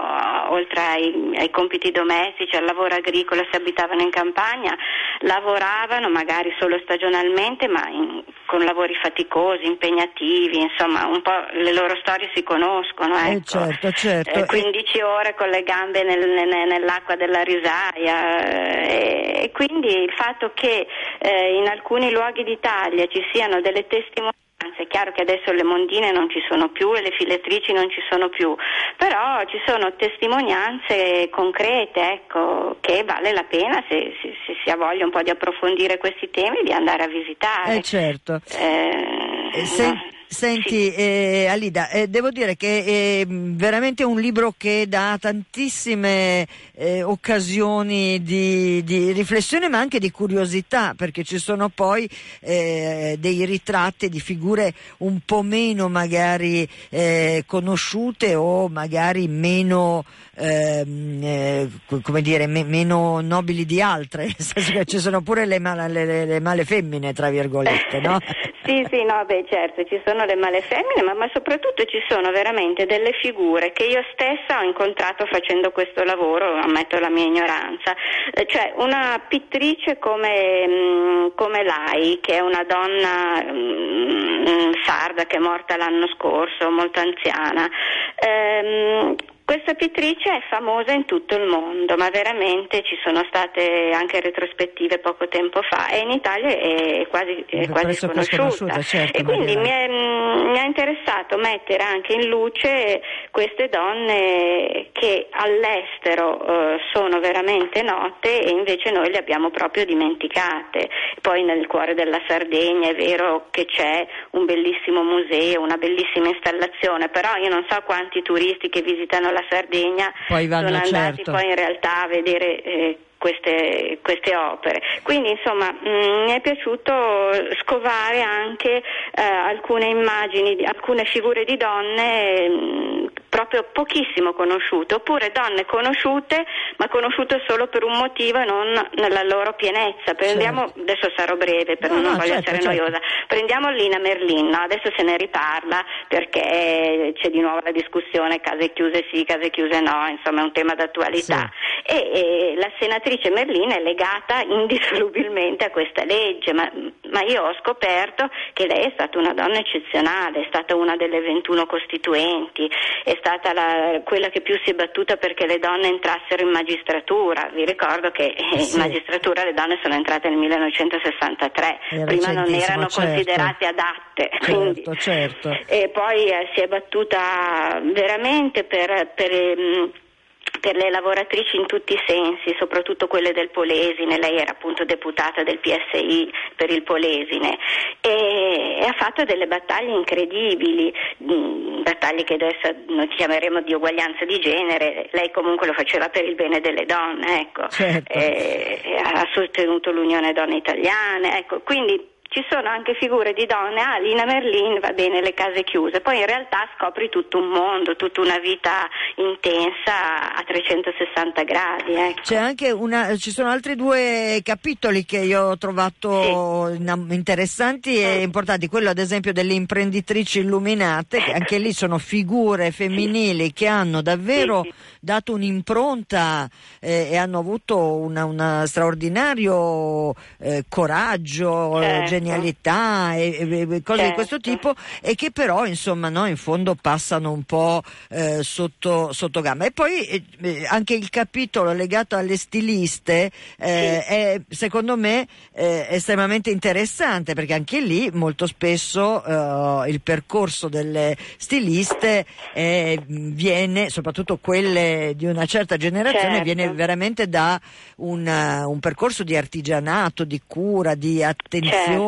oltre ai, ai compiti domestici, al lavoro agricolo, si abitavano in campagna, lavoravano magari solo stagionalmente, ma in- con lavori faticosi, impegnativi, insomma, un po' le loro storie si conoscono. Eh, Ecco. certo, certo. Eh, 15 ore con le gambe nel- nel- nell'acqua della risaia eh, e quindi il fatto che eh, in alcuni luoghi d'Italia ci siano delle testimonianze è chiaro che adesso le mondine non ci sono più e le filettrici non ci sono più, però ci sono testimonianze concrete, ecco, che vale la pena se, se- se si ha voglia un po' di approfondire questi temi di andare a visitare. Eh, certo. Eh, Eh, sen- no. Senti, eh, Alida, eh, devo dire che è mh, veramente un libro che dà tantissime eh, occasioni di, di riflessione ma anche di curiosità perché ci sono poi eh, dei ritratti di figure un po' meno magari eh, conosciute o magari meno ehm, eh, co- come dire, me- meno nobili di altre, nel senso che ci sono pure le, mala- le- le- le male femmine, tra virgolette, no? sì, sì, no, beh certo, ci sono le male femmine, ma, ma soprattutto ci sono veramente delle figure che io stessa ho incontrato facendo questo lavoro, ammetto la mia ignoranza, Eh, cioè una pittrice come, mm, come Lai, che è una donna mm, sarda che è morta l'anno scorso, molto anziana. ehm, Questa pittrice è famosa in tutto il mondo, ma veramente ci sono state anche retrospettive poco tempo fa e in Italia è quasi, è quasi sconosciuta. Certo, e quindi mi, è, mm, mi ha interessato mettere anche in luce queste donne che all'estero eh, sono veramente note e invece noi le abbiamo proprio dimenticate. Poi nel cuore della Sardegna è vero che c'è un bellissimo museo, una bellissima installazione, però io non so quanti turisti che visitano la la Sardegna sono andati certo. poi in realtà a vedere eh, queste, queste, opere. Quindi insomma mh, mm, mi è piaciuto scovare anche eh, alcune immagini, alcune figure di donne mh, mm, proprio pochissimo conosciute, oppure donne conosciute ma conosciute solo per un motivo e non nella loro pienezza. Prendiamo, certo. adesso sarò breve per no, non no, voglio certo, essere certo. noiosa, prendiamo Lina Merlin, no? adesso se ne riparla perché c'è di nuovo la discussione case chiuse sì, case chiuse no, insomma è un tema d'attualità. Sì. E, e la senatrice Merlin è legata indissolubilmente a questa legge, ma, ma, io ho scoperto che lei è stata una donna eccezionale, è stata una delle 21 costituenti, è stata la, quella che più si è battuta perché le donne entrassero in magistratura. Vi ricordo che eh, sì. in magistratura le donne sono entrate nel 1963, prima non erano certo. considerate adatte. Certo, quindi, certo. E poi eh, si è battuta veramente per, per ehm, per le lavoratrici in tutti i sensi, soprattutto quelle del Polesine, lei era appunto deputata del PSI per il Polesine e, e ha fatto delle battaglie incredibili, mh, battaglie che adesso noi chiameremo di uguaglianza di genere, lei comunque lo faceva per il bene delle donne, ecco. certo. e, ha sostenuto l'Unione Donne Italiane, ecco. quindi ci sono anche figure di donne, ah Lina Merlin va bene le case chiuse, poi in realtà scopri tutto un mondo, tutta una vita intensa a 360 gradi. Ecco. Una, ci sono altri due capitoli che io ho trovato sì. interessanti e mm. importanti, quello ad esempio delle imprenditrici illuminate, che anche lì sono figure femminili sì. che hanno davvero sì, dato un'impronta eh, e hanno avuto un straordinario eh, coraggio. Certo genialità e, e cose certo. di questo tipo e che però insomma no, in fondo passano un po' eh, sotto, sotto gamma. E poi eh, eh anche il capitolo legato alle stiliste eh, sì. è secondo me eh, estremamente interessante perché anche lì molto spesso eh, il percorso delle stiliste viene, soprattutto quelle di una certa generazione, certo. viene veramente da un, un percorso di artigianato, di cura, di attenzione certo.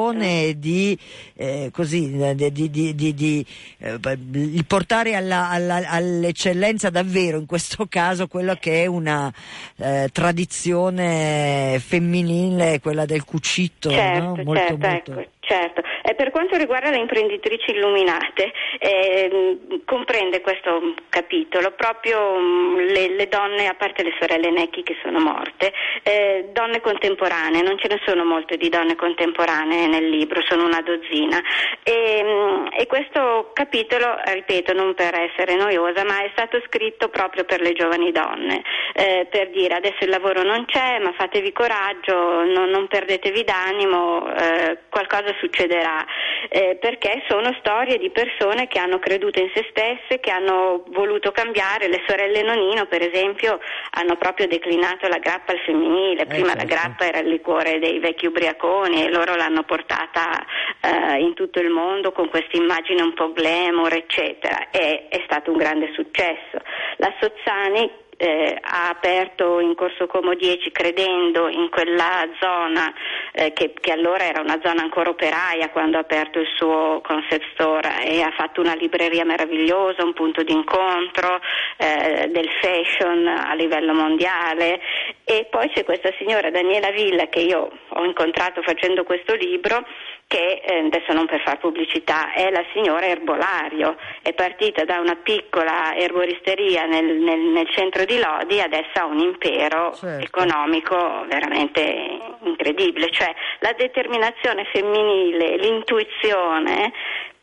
Di, eh, così, di, di, di eh, portare alla, alla, all'eccellenza davvero in questo caso quello che è una eh, tradizione femminile, quella del cucito, certo, no? molto, certo, molto... Ecco. Certo, e per quanto riguarda le imprenditrici illuminate, eh, comprende questo capitolo proprio mm, le, le, donne, a parte le sorelle Necchi che sono morte, eh, donne contemporanee, non ce ne sono molte di donne contemporanee nel libro, sono una dozzina. E, mm, e questo capitolo, ripeto, non per essere noiosa, ma è stato scritto proprio per le giovani donne, eh, per dire adesso il lavoro non c'è, ma fatevi coraggio, non, non perdetevi d'animo, eh, qualcosa succederà, eh, perché sono storie di persone che hanno creduto in se stesse, che hanno voluto cambiare. Le sorelle Nonino, per esempio, hanno proprio declinato la grappa al femminile. Prima eh, certo. la grappa era il liquore dei vecchi ubriaconi e loro l'hanno portata eh, in tutto il mondo con questa immagine un po' glamour, eccetera. E è stato un grande successo. La Sozzani eh, ha aperto in Corso Como 10 credendo in quella zona eh, che, che, allora era una zona ancora operaia quando ha aperto il suo concept store e ha fatto una libreria meravigliosa, un punto d'incontro eh, del fashion a livello mondiale. E poi c'è questa signora Daniela Villa che io ho incontrato facendo questo libro che eh, adesso non per far pubblicità, è la signora erbolario, è partita da una piccola erboristeria nel, nel, nel centro di Lodi, adesso ha un impero certo. economico veramente incredibile, cioè la determinazione femminile, l'intuizione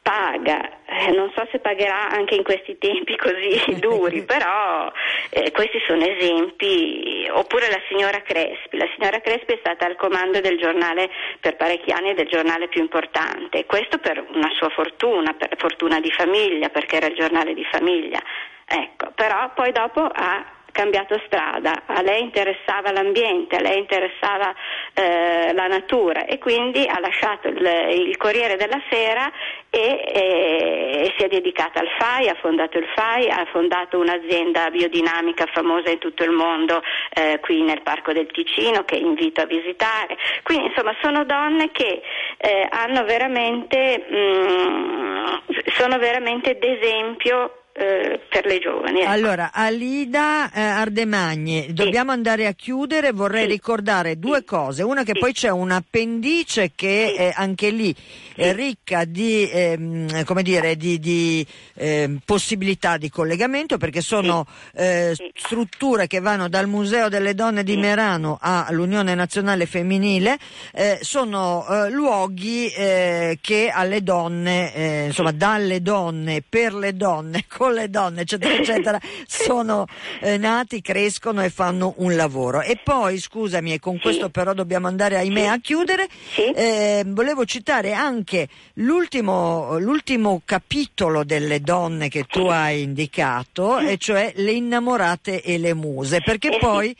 paga, eh, non so se pagherà anche in questi tempi così duri, però eh, questi sono esempi, oppure la signora Crespi, la signora Crespi è stata al comando del giornale per parecchi anni del giornale più importante, questo per una sua fortuna, per fortuna di famiglia, perché era il giornale di famiglia. Ecco, però poi dopo ha cambiato strada, a lei interessava l'ambiente, a lei interessava eh, la natura e quindi ha lasciato il, il Corriere della Sera e, e, e, si è dedicata al FAI, ha fondato il FAI, ha fondato un'azienda biodinamica famosa in tutto il mondo eh, qui nel Parco del Ticino che invito a visitare. Quindi insomma sono donne che eh, hanno veramente, mh, mm, sono veramente d'esempio eh, per le giovani. Ecco. Allora, Alida eh, Ardemagni, sì. dobbiamo andare a chiudere, vorrei sì. ricordare due sì. cose, una che poi c'è un appendice che è anche lì è ricca di, ehm, dire, di, di eh, possibilità di collegamento perché sono eh, strutture che vanno dal Museo delle Donne di Merano all'Unione Nazionale Femminile, eh, sono eh, luoghi che alle donne, insomma dalle donne, per le donne, con le donne, eccetera, eccetera, sono eh, nati, crescono e fanno un lavoro. E poi, scusami, e con sì. questo però dobbiamo andare, ahimè, a chiudere, sì. eh, volevo citare anche l'ultimo, l'ultimo, capitolo delle donne che tu hai indicato, e cioè le innamorate e le muse, perché eh poi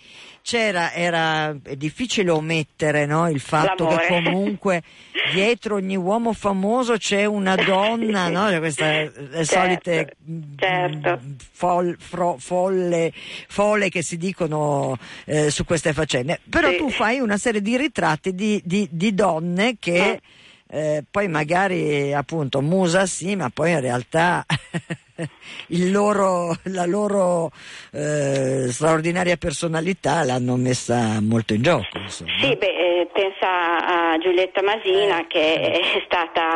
c'era, era difficile omettere no? il fatto L'amore. che comunque dietro ogni uomo famoso c'è una donna, no? Queste certo, solite certo. Fol, fro, folle, folle, che si dicono eh, su queste faccende. Però sì. tu fai una serie di ritratti di, di, di donne che... Mm. Eh, poi magari appunto musa sì, ma poi in realtà loro, la loro eh, straordinaria personalità l'hanno messa molto in gioco. Insomma. Sì, beh, eh, pensa a Giulietta Masina eh. che è stata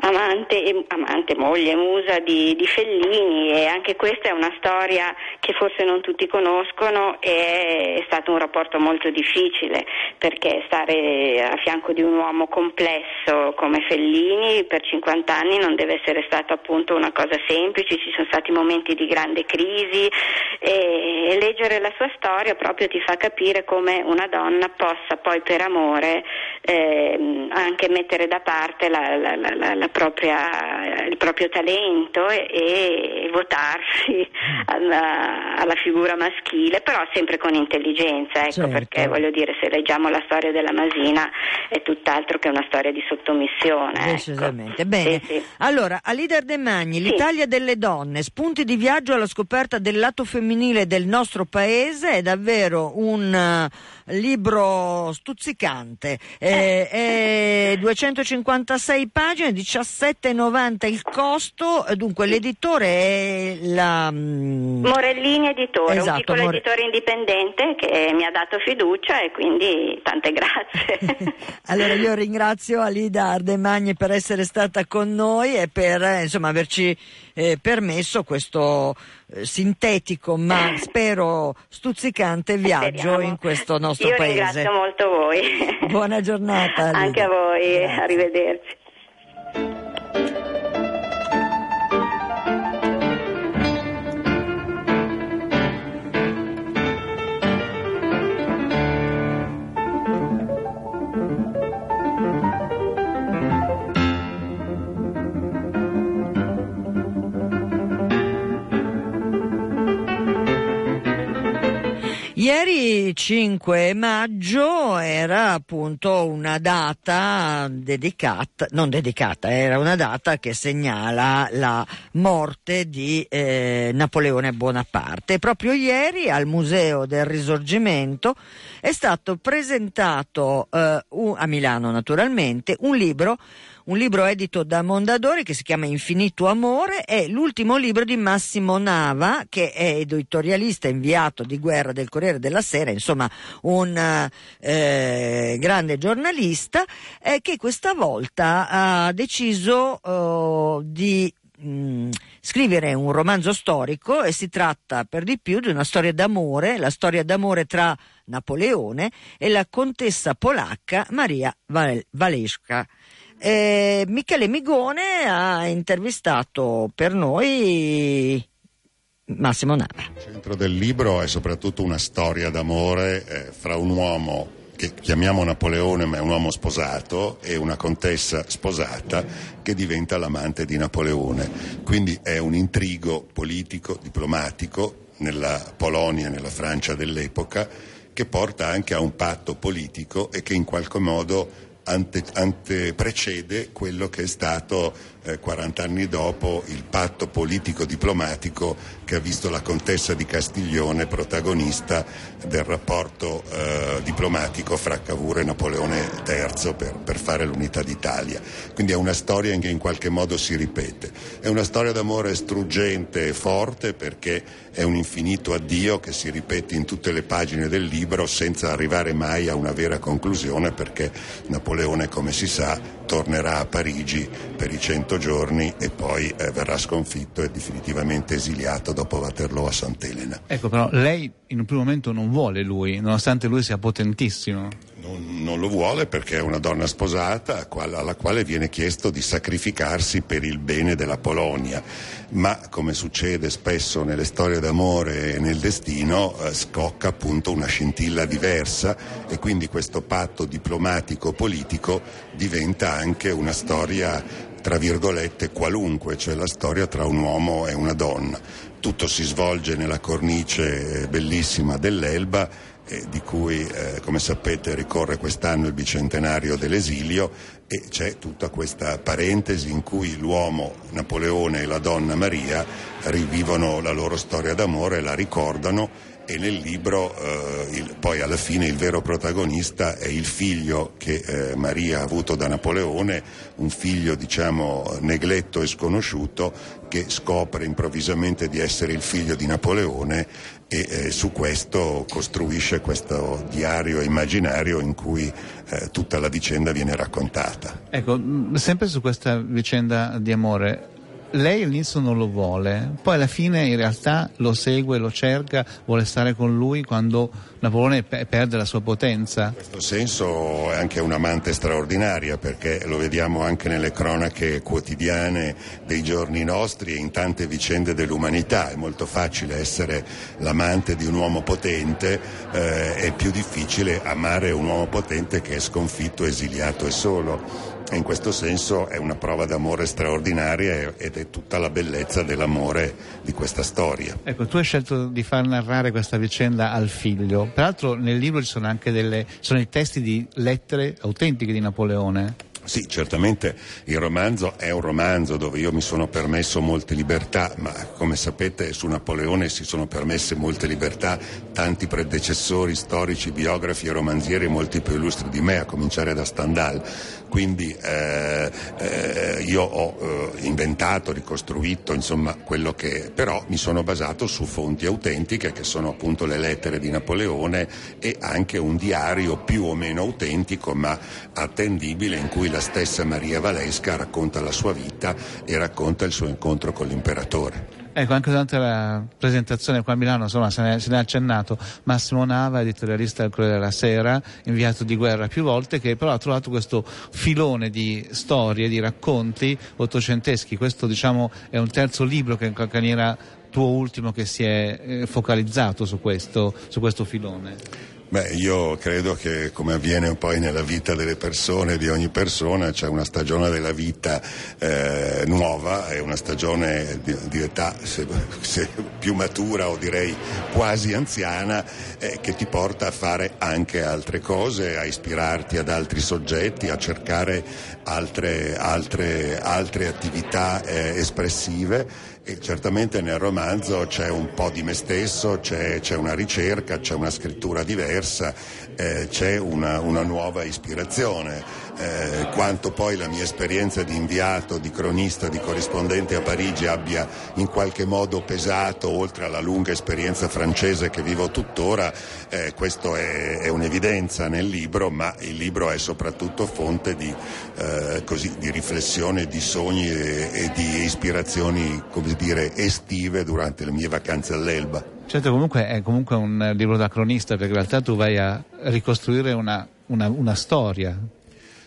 amante, amante, moglie, musa di, di, Fellini e anche questa è una storia che forse non tutti conoscono e è stato un rapporto molto difficile perché stare a fianco di un uomo complesso come Fellini per 50 anni non deve essere stato appunto una cosa semplice, ci sono stati momenti di grande crisi e leggere la sua storia proprio ti fa capire come una donna possa poi per amore eh, anche mettere da parte la, la, la, la propria, il proprio talento e, e votarsi alla, alla, figura maschile, però sempre con intelligenza, ecco, certo. perché voglio dire se leggiamo la storia della Masina è tutt'altro che una storia di sottomissione. Ecco. Decisamente. Ecco. Bene. Sì, sì. Allora, a leader De Magni, sì. l'Italia delle donne, spunti di viaggio alla scoperta del lato femminile del nostro paese è davvero un libro stuzzicante, eh, è 256 pagine, 17,90 il costo, dunque l'editore è la... Mm, Morellini Editore, esatto, un piccolo More... editore indipendente che mi ha dato fiducia e quindi tante grazie. allora io ringrazio Alida Ardemagni per essere stata con noi e per eh, insomma, averci eh, permesso questo eh, sintetico ma spero stuzzicante viaggio in questo nostro Io paese. Ringrazio molto voi. Buona giornata. Anche a voi, Grazie. arrivederci. Ieri 5 maggio era appunto una data dedicata, non dedicata, era una data che segnala la morte di eh, Napoleone Bonaparte. proprio ieri al Museo del Risorgimento è stato presentato eh, a Milano naturalmente un libro un libro edito da Mondadori che si chiama Infinito Amore, è l'ultimo libro di Massimo Nava, che è editorialista inviato di guerra del Corriere della Sera, insomma un eh, grande giornalista, eh, che questa volta ha deciso eh, di mh, scrivere un romanzo storico e si tratta per di più di una storia d'amore, la storia d'amore tra Napoleone e la contessa polacca Maria Val-. Eh, Michele Migone ha intervistato per noi Massimo Nava. Il centro del libro è soprattutto una storia d'amore eh, fra un uomo che chiamiamo Napoleone ma è un uomo sposato e una contessa sposata che diventa l'amante di Napoleone. Quindi è un intrigo politico, diplomatico nella Polonia nella Francia dell'epoca che porta anche a un patto politico e che in qualche modo ante, ante precede quello che è stato eh, 40 anni dopo il patto politico-diplomatico che ha visto la contessa di Castiglione protagonista del rapporto eh, diplomatico fra Cavour e Napoleone III per, per fare l'unità d'Italia. Quindi è una storia che in qualche modo si ripete. È una storia d'amore struggente e forte perché è un infinito addio che si ripete in tutte le pagine del libro senza arrivare mai a una vera conclusione perché Napoleone, come si sa, tornerà a Parigi per i cento giorni e poi eh, verrà sconfitto e definitivamente esiliato dopo Waterloo a Sant'Elena. Ecco, però lei in un primo momento non vuole lui, nonostante lui sia potentissimo. Non, non lo vuole perché è una donna sposata alla quale viene chiesto di sacrificarsi per il bene della Polonia, ma come succede spesso nelle storie d'amore e nel destino, eh, scocca appunto una scintilla diversa e quindi questo patto diplomatico-politico diventa anche una storia tra virgolette qualunque, cioè la storia tra un uomo e una donna. Tutto si svolge nella cornice bellissima dell'Elba eh, di cui eh, come sapete ricorre quest'anno il bicentenario dell'esilio e c'è tutta questa parentesi in cui l'uomo Napoleone e la donna Maria rivivono la loro storia d'amore, la ricordano e nel libro eh, il, poi alla fine il vero protagonista è il figlio che eh, Maria ha avuto da Napoleone, un figlio diciamo negletto e sconosciuto che scopre improvvisamente di essere il figlio di Napoleone e eh, su questo costruisce questo diario immaginario in cui eh, tutta la vicenda viene raccontata. Ecco, sempre su questa vicenda di amore, lei all'inizio non lo vuole, poi alla fine in realtà lo segue, lo cerca, vuole stare con lui quando Napoleone perde la sua potenza. In questo senso è anche un'amante straordinaria perché lo vediamo anche nelle cronache quotidiane dei giorni nostri e in tante vicende dell'umanità. È molto facile essere l'amante di un uomo potente, eh, è più difficile amare un uomo potente che è sconfitto, esiliato e solo e in questo senso è una prova d'amore straordinaria ed è tutta la bellezza dell'amore di questa storia. Ecco, tu hai scelto di far narrare questa vicenda al figlio, peraltro nel libro ci sono anche delle, sono i testi di lettere autentiche di Napoleone. Sì, certamente il romanzo è un romanzo dove io mi sono permesso molte libertà, ma come sapete su Napoleone si sono permesse molte libertà tanti predecessori storici, biografi e romanzieri molti più illustri di me, a cominciare da Stendhal. Quindi eh, eh, io ho eh, inventato, ricostruito, insomma, quello che però mi sono basato su fonti autentiche che sono appunto le lettere di Napoleone e anche un diario più o meno autentico ma attendibile in cui la stessa Maria Valesca racconta la sua vita e racconta il suo incontro con l'imperatore. Ecco, anche durante la presentazione qua a Milano, insomma, se ne, se ne è accennato Massimo Nava, editorialista del Corriere della Sera, inviato di guerra più volte, che però ha trovato questo filone di storie, di racconti ottocenteschi. Questo, diciamo, è un terzo libro che in qualche maniera tuo ultimo che si è eh, focalizzato su questo, su questo filone. Beh, io credo che come avviene poi nella vita delle persone, di ogni persona, c'è una stagione della vita eh, nuova e una stagione di, di età se, se più matura o direi quasi anziana eh, che ti porta a fare anche altre cose, a ispirarti ad altri soggetti, a cercare altre, altre, altre attività eh, espressive e certamente nel romanzo c'è un po' di me stesso, c'è, c'è una ricerca, c'è una scrittura diversa, eh, c'è una, una nuova ispirazione eh, quanto poi la mia esperienza di inviato, di cronista, di corrispondente a Parigi abbia in qualche modo pesato oltre alla lunga esperienza francese che vivo tuttora, eh, questo è, è, un'evidenza nel libro, ma il libro è soprattutto fonte di, eh, così, di riflessione, di sogni e, e di ispirazioni come dire, estive durante le mie vacanze all'Elba. Certo, comunque è comunque un libro da cronista perché in realtà tu vai a ricostruire una, una, una storia.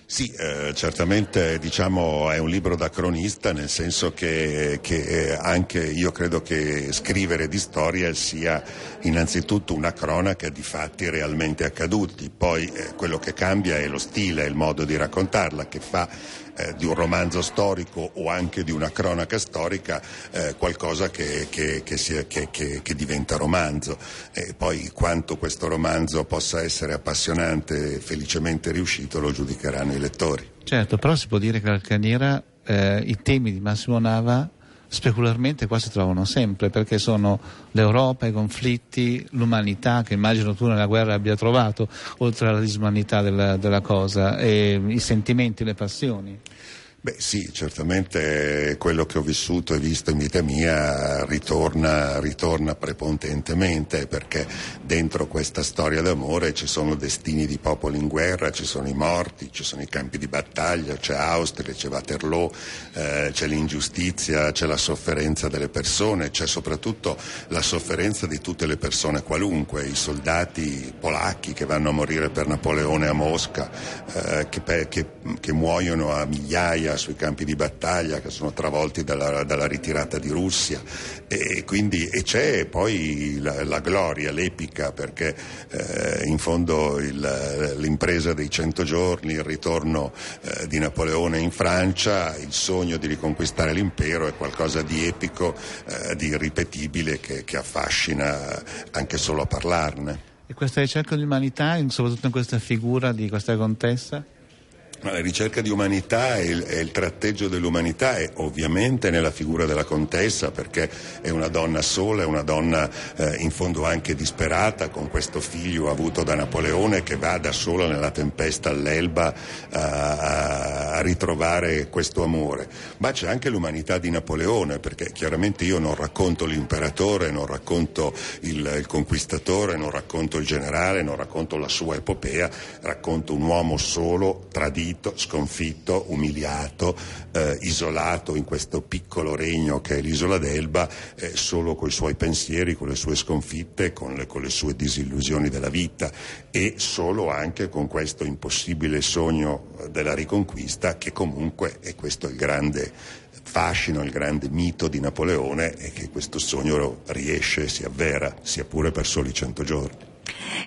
Sì, eh, certamente diciamo, è un libro da cronista, nel senso che, che eh, anche io credo che scrivere di storia sia innanzitutto una cronaca di fatti realmente accaduti, poi eh, quello che cambia è lo stile, il modo di raccontarla, che fa eh, di un romanzo storico o anche di una cronaca storica eh, qualcosa che, che, che, sia, che, diventa romanzo. E poi quanto questo romanzo possa essere appassionante e felicemente riuscito lo giudicheranno i lettori. Certo, però si può dire che l'Alcaniera eh, i temi di Massimo Nava specularmente qua si trovano sempre perché sono l'Europa, i conflitti, l'umanità che immagino tu nella guerra abbia trovato oltre alla disumanità della, della cosa, i sentimenti, le passioni. Beh sì, certamente quello che ho vissuto e visto in vita mia ritorna, ritorna, prepondentemente perché dentro questa storia d'amore ci sono destini di popoli in guerra, ci sono i morti, ci sono i campi di battaglia, c'è Austria, c'è Waterloo, eh, c'è l'ingiustizia, c'è la sofferenza delle persone, c'è soprattutto la sofferenza di tutte le persone qualunque, i soldati polacchi che vanno a morire per Napoleone a Mosca, eh, che, che, che muoiono a migliaia sui campi di battaglia che sono travolti dalla, dalla ritirata di Russia e, quindi, e c'è poi la, la, gloria, l'epica perché eh, in fondo il, l'impresa dei cento giorni, il ritorno eh, di Napoleone in Francia, il sogno di riconquistare l'impero è qualcosa di epico, eh, di irripetibile che, che affascina anche solo a parlarne. E questa ricerca di umanità, soprattutto in questa figura di questa contessa? La ricerca di umanità e il, il, tratteggio dell'umanità è ovviamente nella figura della contessa perché è una donna sola, è una donna eh, in fondo anche disperata con questo figlio avuto da Napoleone che va da sola nella tempesta all'Elba a, a ritrovare questo amore. Ma c'è anche l'umanità di Napoleone perché chiaramente io non racconto l'imperatore, non racconto il, il conquistatore, non racconto il generale, non racconto la sua epopea, racconto un uomo solo, tradito tradito, sconfitto, umiliato, eh, isolato in questo piccolo regno che è l'isola d'Elba, eh, solo con i suoi pensieri, con le sue sconfitte, con le, con le sue disillusioni della vita e solo anche con questo impossibile sogno della riconquista che comunque, e questo è il grande fascino, il grande mito di Napoleone, è che questo sogno riesce e si avvera, sia pure per soli cento giorni.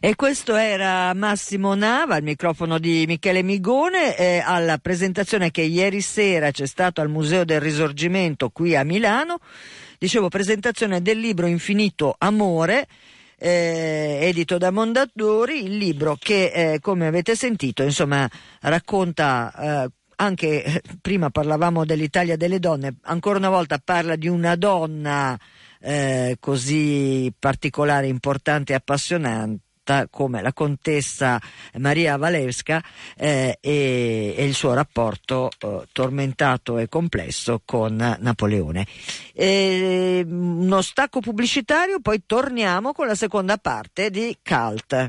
E questo era Massimo Nava, il microfono di Michele Migone, eh, alla presentazione che ieri sera c'è stato al Museo del Risorgimento qui a Milano. Dicevo, presentazione del libro Infinito Amore. Eh, edito da Mondadori, il libro che, eh, come avete sentito, insomma, racconta eh, anche eh, prima parlavamo dell'Italia delle donne, ancora una volta parla di una donna eh, così particolare, importante e appassionante come la contessa Maria Walewska eh, e, e, il suo rapporto eh, tormentato e complesso con Napoleone. E, uno stacco pubblicitario, poi torniamo con la seconda parte di Cult.